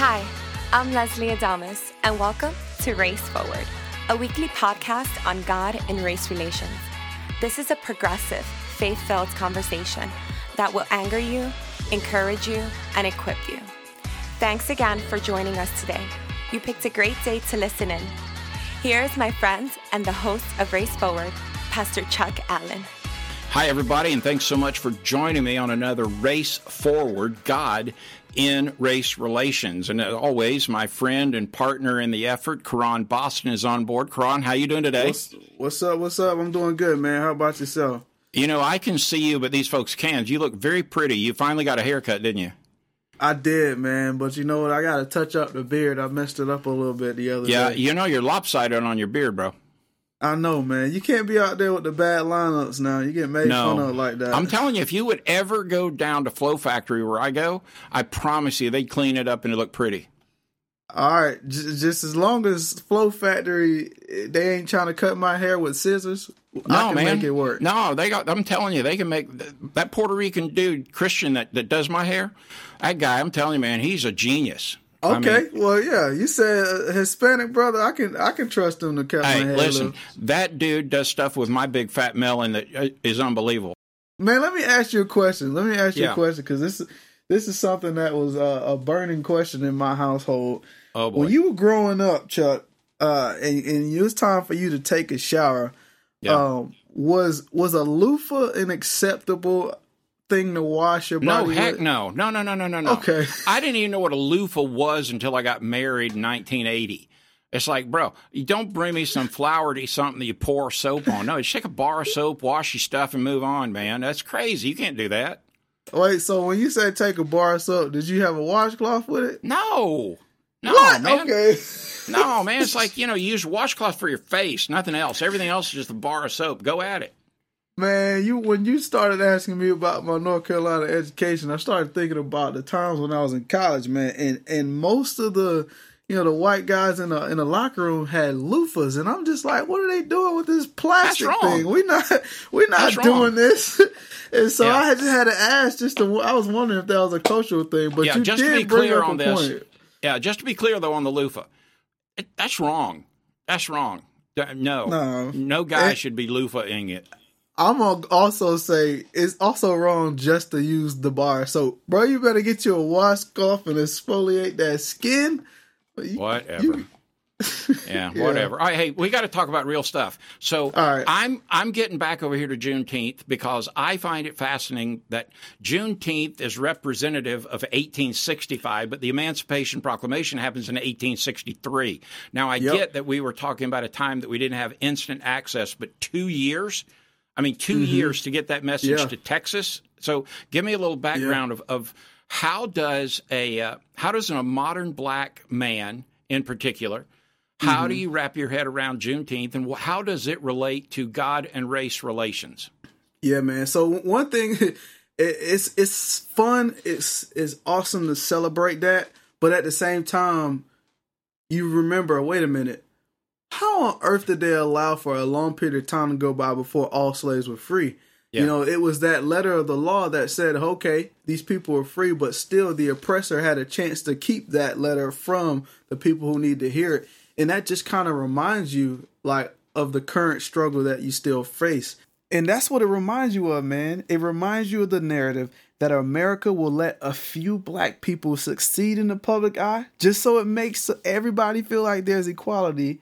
Hi, I'm Leslie Adamas, and welcome to Race Forward, a weekly podcast on God and race relations. This is a progressive, faith filled conversation that will anger you, encourage you, and equip you. Thanks again for joining us today. You picked a great day to listen in. Here is my friend and the host of Race Forward, Pastor Chuck Allen. Hi, everybody, and thanks so much for joining me on another Race Forward God in Race Relations. And as always, my friend and partner in the effort, Karan Boston, is on board. Karan, how you doing today? What's, what's up? What's up? I'm doing good, man. How about yourself? You know, I can see you, but these folks can't. You look very pretty. You finally got a haircut, didn't you? I did, man, but you know what? I got to touch up the beard. I messed it up a little bit the other yeah, day. you know you're lopsided on your beard, bro. I know, man. You can't be out there with the bad lineups now. You get made No. fun of like that. I'm telling you, if you would ever go down to Flow Factory where I go, I promise you they'd clean it up and it look pretty. All right, j- just as long as Flow Factory they ain't trying to cut my hair with scissors, I No, can man. make it work. No, they got. I'm telling you, they can make that Puerto Rican dude Christian that, that does my hair. That guy, I'm telling you, man, he's a genius. I Okay, mean, well, yeah, you said uh, Hispanic brother. I can I can trust him to cut hey, my hair. listen, that dude does stuff with my big fat melon that uh, unbelievable. Man, let me ask you a question. Let me ask you Yeah. a question because this this is something that was uh, a burning question in my household. Oh boy, When you were growing up, Chuck, uh, and, and it was time for you to take a shower, Yeah. um, was was a loofah an acceptable thing to wash your body. no, heck with? no, no, no, no, no, no, no. Okay. I didn't even know what a loofah was until I got married in 1980. It's like, bro, you don't bring me some flowery something that you pour soap on. No, just take a bar of soap, wash your stuff, and move on, man. That's crazy. You can't do that. Wait, so when you say take a bar of soap, did you have a washcloth with it? No. No, what? man. Okay. No, man. It's like, you know, you use washcloth for your face, nothing else. Everything else is just a bar of soap. Go at it. Man, you when you started asking me about my North Carolina education, I started thinking about the times when I was in college, man, and and most of the you know the white guys in the in the locker room had loofahs, and I'm just like, what are they doing with this plastic thing? We not we not That's doing wrong. this. And so Yeah. I just had to ask, just to, I was wondering if that was a cultural thing, but Yeah, you just to be bring clear up on a this. point. Yeah, just to be clear, though, on the loofah, it, that's wrong. That's wrong. No. No. No guy It- should be loofahing it. I'm gonna also say it's also wrong just to use the bar. So, bro, you better get you a washcloth and exfoliate that skin. You- Whatever. you- yeah, whatever. All right, hey, we got to talk about real stuff. So right. I'm I'm getting back over here to Juneteenth because I find it fascinating that Juneteenth is representative of 1865, but the Emancipation Proclamation happens in 1863. Now I Yep. get that we were talking about a time that we didn't have instant access, but two years. I mean, 2 years to get that message Mm-hmm. Yeah. to Texas. So, give me a little background of, of how does a uh, how does a modern black man, in particular, how Mm-hmm. do you wrap your head around Juneteenth, and how does it relate to God and race relations? Yeah, man. So one thing, it, it's it's fun. It's it's awesome to celebrate that, but at the same time, you remember. Wait a minute. How on earth did they allow for a long period of time to go by before all slaves were free? Yeah. You know, it was that letter of the law that said, okay, these people are free, but still the oppressor had a chance to keep that letter from the people who need to hear it. And that just kind of reminds you, like, of the current struggle that you still face. And that's what it reminds you of, man. It reminds you of the narrative that America will let a few black people succeed in the public eye just so it makes everybody feel like there's equality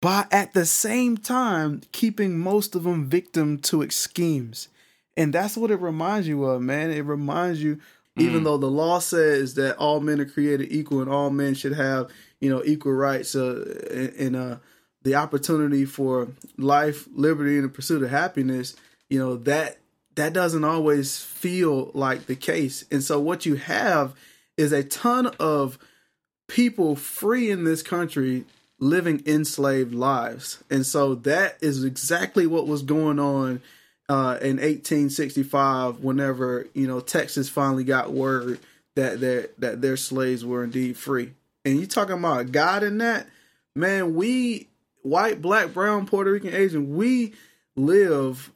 but at the same time keeping most of them victim to its schemes and that's what it reminds you of man. It reminds you even though the law says that all men are created equal and all men should have you know equal rights uh, and, and uh, the opportunity for life liberty and the pursuit of happiness you know that that doesn't always feel like the case. And so what you have is a ton of people free in this country living enslaved lives. And so that is exactly what was going on uh, in 1865 whenever, you know, Texas finally got word that their that their slaves were indeed free. And you talking about God in that, man, we white, black, brown, Puerto Rican, Asian, we live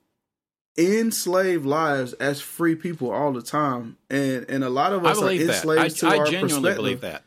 enslaved lives as free people all the time. And and a lot of us are believe that. enslaved I, to I our genuinely perspective. believe that.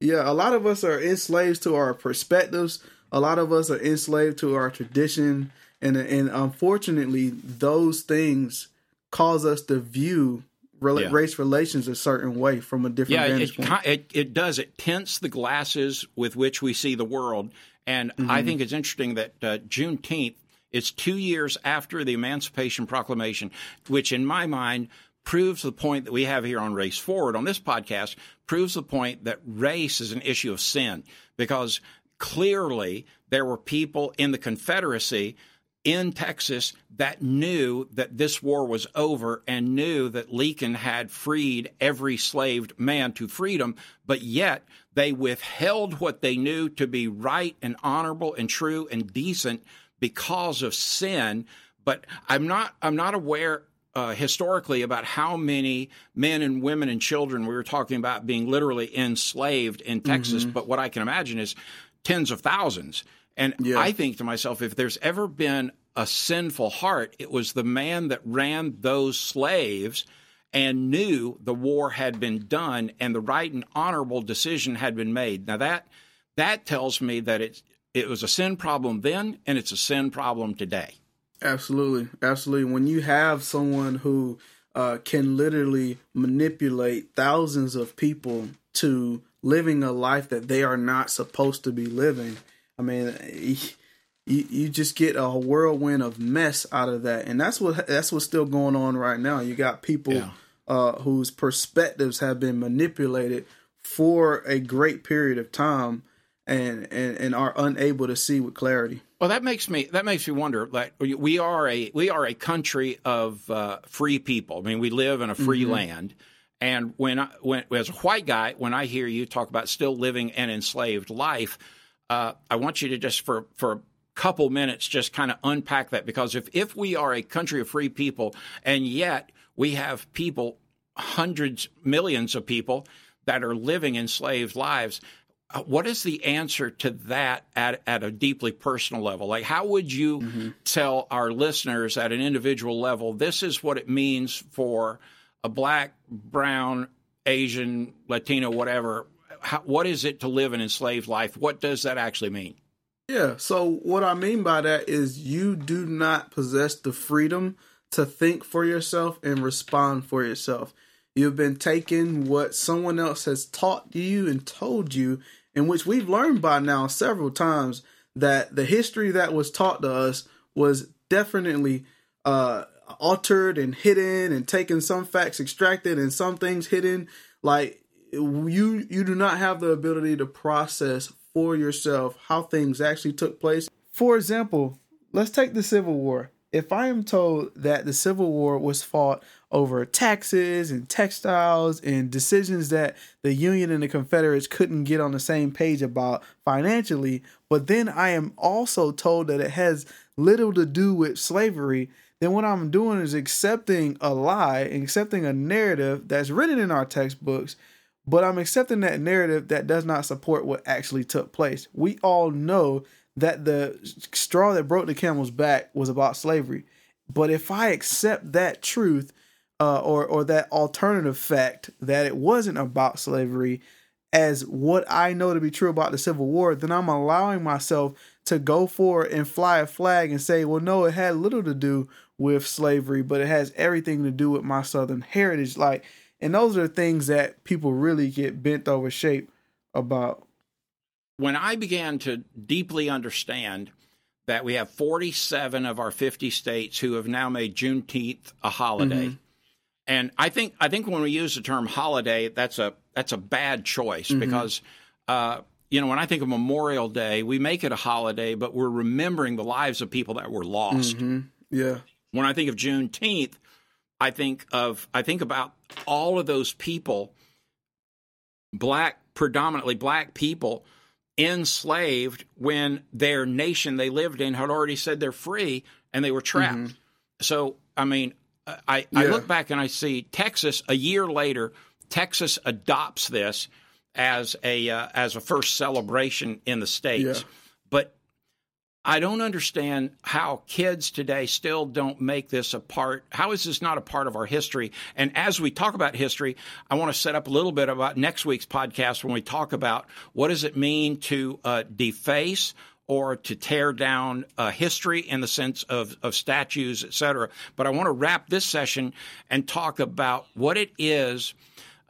Yeah, a lot of us are enslaved to our perspectives. A lot of us are enslaved to our tradition, and and unfortunately, those things cause us to view rela- Yeah. race relations a certain way from a different Yeah, vantage it, point. it it does. It tints the glasses with which we see the world, and I Mm-hmm. think it's interesting that uh, Juneteenth is two years after the Emancipation Proclamation, which, in my mind, proves the point that we have here on Race Forward on this podcast. Proves the point that race is an issue of sin because clearly there were people in the Confederacy in Texas that knew that this war was over and knew that Lincoln had freed every slaved man to freedom, but yet they withheld what they knew to be right and honorable and true and decent because of sin. But I'm not I'm not aware uh, historically about how many men and women and children we were talking about being literally enslaved in Texas. But what I can imagine is tens of thousands. And Yeah. I think to myself, if there's ever been a sinful heart, it was the man that ran those slaves and knew the war had been done and the right and honorable decision had been made. Now that that tells me that it it was a sin problem then and it's a sin problem today. Absolutely, absolutely. When you have someone who uh, can literally manipulate thousands of people to living a life that they are not supposed to be living, I mean, you you just get a whirlwind of mess out of that, and that's what that's what's still going on right now. You got people Yeah. uh, whose perspectives have been manipulated for a great period of time, and and and are unable to see with clarity. Well, that makes me that makes me wonder. Like we are a we are a country of uh, free people. I mean, we live in a free land. And when I, when as a white guy, when I hear you talk about still living an enslaved life, uh, I want you to just for for a couple minutes just kind of unpack that because if if we are a country of free people and yet we have people hundreds millions of people that are living enslaved lives Uh, what is the answer to that at, at a deeply personal level? Like, how would you mm-hmm. tell our listeners at an individual level, this is what it means for a black, brown, Asian, Latino, whatever? How, what is it to live an enslaved life? What does that actually mean? Yeah. So what I mean by that is you do not possess the freedom to think for yourself and respond for yourself. You've been taking what someone else has taught you and told you, in which we've learned by now several times that the history that was taught to us was definitely uh, altered and hidden, and taken some facts extracted and some things hidden. Like you, you do not have the ability to process for yourself how things actually took place. For example, let's take the Civil War. If I am told that the Civil War was fought over taxes and textiles and decisions that the Union and the Confederates couldn't get on the same page about financially, but then I am also told that it has little to do with slavery, then what I'm doing is accepting a lie accepting a narrative that's written in our textbooks but I'm accepting that narrative that does not support what actually took place. We all know that the straw that broke the camel's back was about slavery. But if I accept that truth uh, or or that alternative fact that it wasn't about slavery as what I know to be true about the Civil War, then I'm allowing myself to go for and fly a flag and say, well, no, it had little to do with slavery, but it has everything to do with my Southern heritage. Like, and those are the things that people really get bent over shape about. When I began to deeply understand that we have 47 of our 50 states who have now made Juneteenth a holiday, mm-hmm. and I think I think when we use the term holiday, that's a that's a bad choice mm-hmm. because uh, you know when I think of Memorial Day, we make it a holiday, but we're remembering the lives of people that were lost. Mm-hmm. Yeah. When I think of Juneteenth, I think of I think about all of those people, black predominantly black people, enslaved when their nation they lived in had already said they're free and they were trapped. So I mean, I, I look back and I see Texas a year later. Texas adopts this as a uh, as a first celebration in the states, Yeah. I don't understand how kids today still don't make this a part. How is this not a part of our history? And as we talk about history, I want to set up a little bit about next week's podcast when we talk about what does it mean to uh, deface or to tear down uh, history in the sense of, of statues, et cetera. But I want to wrap this session and talk about what it is,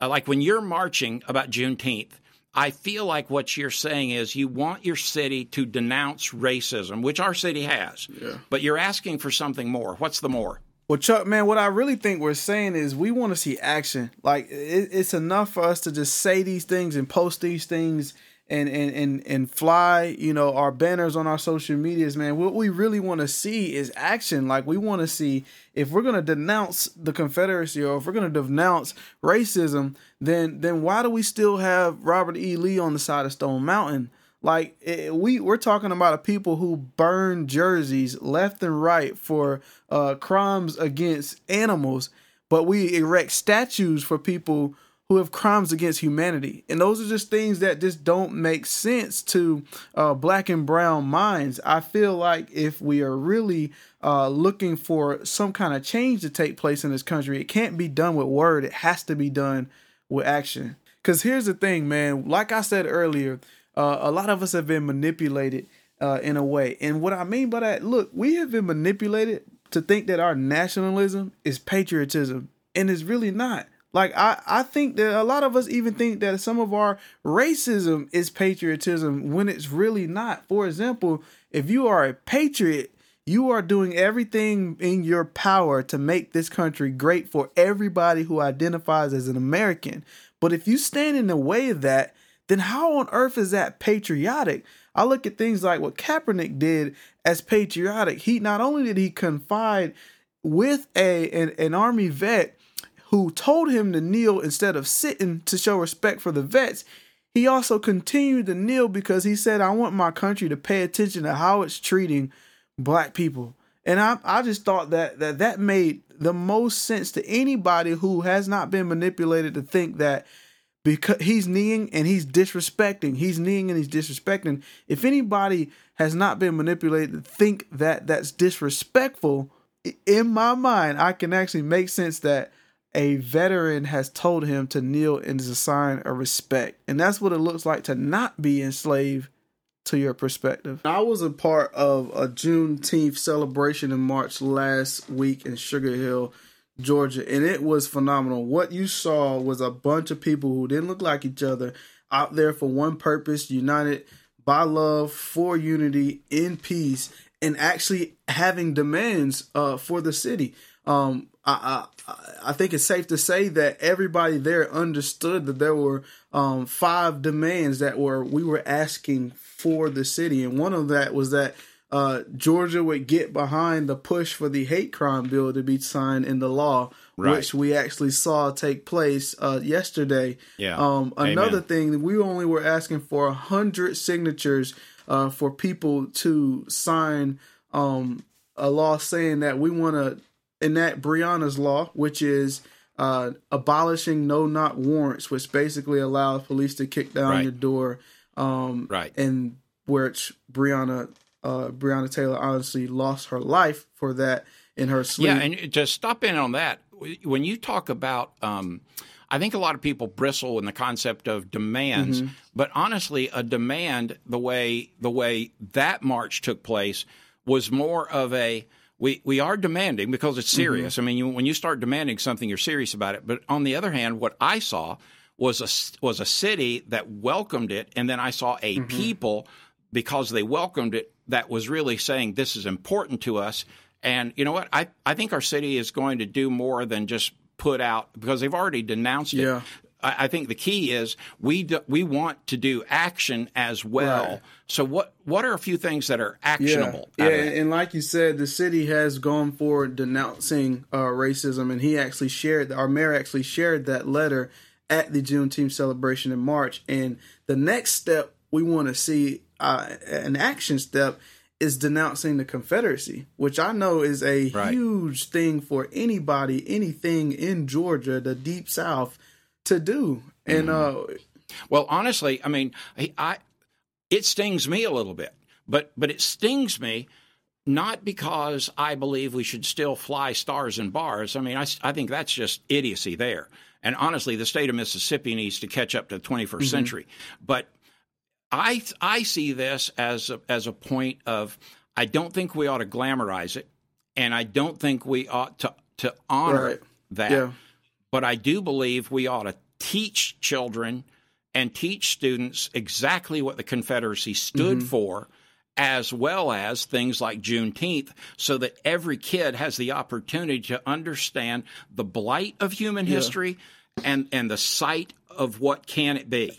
uh, like when you're marching about Juneteenth I feel like what you're saying is you want your city to denounce racism, which our city has, yeah. but you're asking for something more. What's the more? Well, Chuck, man, what I really think we're saying is we want to see action. Like it, it's enough for us to just say these things and post these things and and and and fly, you know, our banners on our social medias, man. What we really want to see is action. Like we want to see if we're going to denounce the Confederacy or if we're going to denounce racism, then then why do we still have Robert E. Lee on the side of Stone Mountain? Like it, we we're talking about a people who burn jerseys left and right for uh, crimes against animals, but we erect statues for people who have crimes against humanity. And those are just things that just don't make sense to uh, black and brown minds. I feel like if we are really uh, looking for some kind of change to take place in this country, it can't be done with word, it has to be done with action. Because here's the thing, man, like I said earlier, uh, a lot of us have been manipulated uh, in a way. And what I mean by that, look, we have been manipulated to think that our nationalism is patriotism, and it's really not like I, I think that a lot of us even think that some of our racism is patriotism when it's really not. For example, if you are a patriot, you are doing everything in your power to make this country great for everybody who identifies as an American. But if you stand in the way of that, then how on earth is that patriotic? I look at things like what Kaepernick did as patriotic. He not only did he confide with a an, an army vet who told him to kneel instead of sitting to show respect for the vets, he also continued to kneel because he said, I want my country to pay attention to how it's treating black people. And I, I just thought that, that that made the most sense to anybody who has not been manipulated to think that because he's kneeling and he's disrespecting, he's kneeling and he's disrespecting. If anybody has not been manipulated to think that that's disrespectful, in my mind, I can actually make sense that a veteran has told him to kneel and is a sign of respect. And that's what it looks like to not be enslaved to your perspective. I was a part of a Juneteenth celebration in March last week in Sugar Hill, Georgia, and it was phenomenal. What you saw was a bunch of people who didn't look like each other out there for one purpose, united by love, for unity, in peace, and actually having demands uh, for the city. Um, I, I, I think it's safe to say that everybody there understood that there were um, five demands that were we were asking for the city, and one of that was that uh, Georgia would get behind the push for the hate crime bill to be signed into law, right. which we actually saw take place uh, yesterday. Yeah. Um, another Amen. thing, we only were asking for a hundred signatures uh, for people to sign um, a law saying that we want to enact Breonna's law, which is uh, abolishing no knock warrants, which basically allows police to kick down right. your door. Um, right. And which Breonna uh, Breonna Taylor honestly lost her life for that in her sleep. Yeah, and to stop in on that, when you talk about, um, I think a lot of people bristle in the concept of demands, mm-hmm. but honestly, a demand the way the way that march took place was more of a we we are demanding because it's serious. Mm-hmm. I mean, you, when you start demanding something, you're serious about it. But on the other hand, what I saw was a was a city that welcomed it, and then I saw a mm-hmm. people because they welcomed it that was really saying this is important to us. And you know what? I I think our city is going to do more than just put out because they've already denounced it. Yeah. I, think the key is we do, we want to do action as well. Right. So what what are a few things that are actionable? Yeah, yeah and like you said, the city has gone forward denouncing uh, racism, and he actually shared our mayor actually shared that letter at the Juneteenth celebration in March. And the next step we want to see uh, an action step is denouncing the Confederacy, which I know is a right. huge thing for anybody, anything in Georgia, the Deep South to do. And mm-hmm. uh, well, honestly, I mean, I it stings me a little bit But but it stings me not because I believe we should still fly stars and bars. I mean, I, I think that's just idiocy there. And honestly, the state of Mississippi needs to catch up to the 21st mm-hmm. century. But I I see this as a, as a point of I don't think we ought to glamorize it, and I don't think we ought to to honor right. that. Yeah. But I do believe we ought to teach children and teach students exactly what the Confederacy stood mm-hmm. for as well as things like Juneteenth, so that every kid has the opportunity to understand the blight of human yeah. history and, and the sight of what can it be.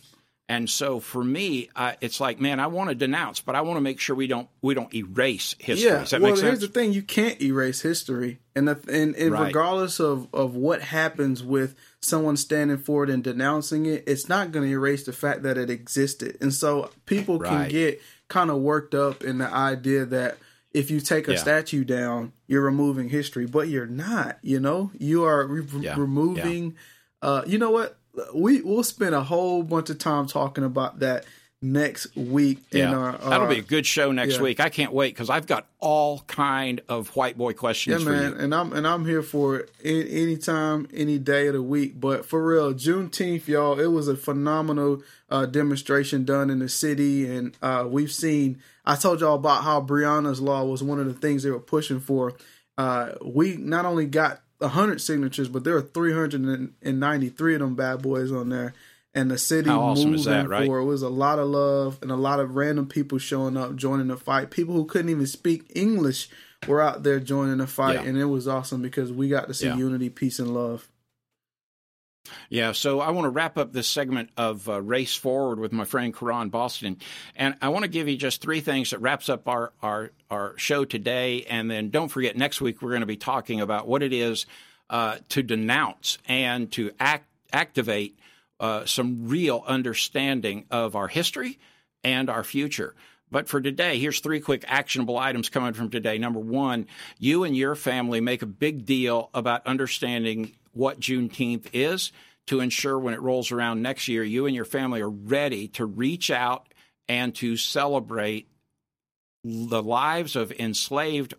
And so for me, it's like, man, I want to denounce, but I want to make sure we don't we don't erase history. Yeah. well, here's the thing: you can't erase history, and the, and, and right. regardless of of what happens with someone standing for it and denouncing it, it's not going to erase the fact that it existed. And so people right. can get kind of worked up in the idea that if you take a yeah. statue down, you're removing history, but you're not. You know, you are re- yeah. removing. Yeah. Uh, you know what? We we'll spend a whole bunch of time talking about that next week. Yeah, our, our, that'll be a good show next yeah. week. I can't wait because I've got all kind of white boy questions. Yeah, man, and I'm and I'm here for it anytime, any day of the week. But for real, Juneteenth, y'all, it was a phenomenal uh, demonstration done in the city, and uh, we've seen. I told y'all about how Breonna's law was one of the things they were pushing for. Uh, we not only got 100 signatures, but there were 393 of them bad boys on there and the city How awesome moving that, right? for it was a lot of love and a lot of random people showing up joining the fight people who couldn't even speak english were out there joining the fight yeah. and it was awesome because we got to see yeah. unity peace and love yeah, so I want to wrap up this segment of uh, Race Forward with my friend Karan Boston. And I want to give you just three things that wraps up our, our, our show today. And then don't forget, next week we're going to be talking about what it is uh, to denounce and to act, activate uh, some real understanding of our history and our future. But for today, here's three quick actionable items coming from today. Number one, you and your family make a big deal about understanding what Juneteenth is to ensure when it rolls around next year, you and your family are ready to reach out and to celebrate the lives of enslaved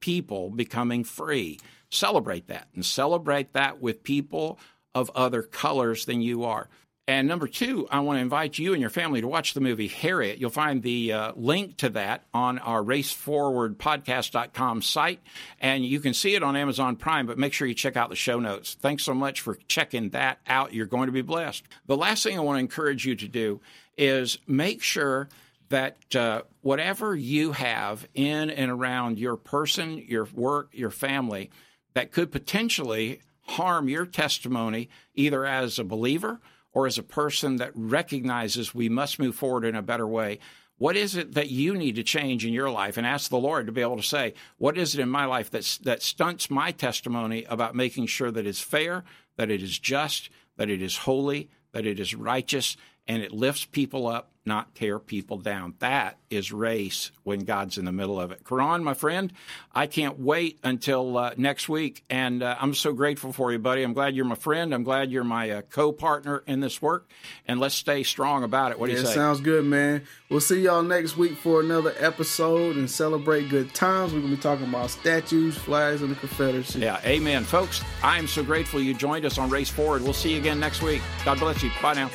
people becoming free. Celebrate that and celebrate that with people of other colors than you are. And number two, I want to invite you and your family to watch the movie Harriet. You'll find the uh, link to that on our raceforwardpodcast.com site, and you can see it on Amazon Prime, but make sure you check out the show notes. Thanks so much for checking that out. You're going to be blessed. The last thing I want to encourage you to do is make sure that uh, whatever you have in and around your person, your work, your family, that could potentially harm your testimony either as a believer or as a person that recognizes we must move forward in a better way. What is it that you need to change in your life? And ask the Lord to be able to say, what is it in my life that, that stunts my testimony about making sure that it's fair, that it is just, that it is holy, that it is righteous, and it lifts people up, not tear people down. That is race when God's in the middle of it. Karan, my friend, I can't wait until uh, next week. And uh, I'm so grateful for you, buddy. I'm glad you're my friend. I'm glad you're my uh, co partner in this work. And let's stay strong about it. What do yeah, you say? Sounds good, man. We'll see y'all next week for another episode and celebrate good times. We're going to be talking about statues, flags, and the Confederacy. Yeah, amen. Folks, I am so grateful you joined us on Race Forward. We'll see you again next week. God bless you. Bye now.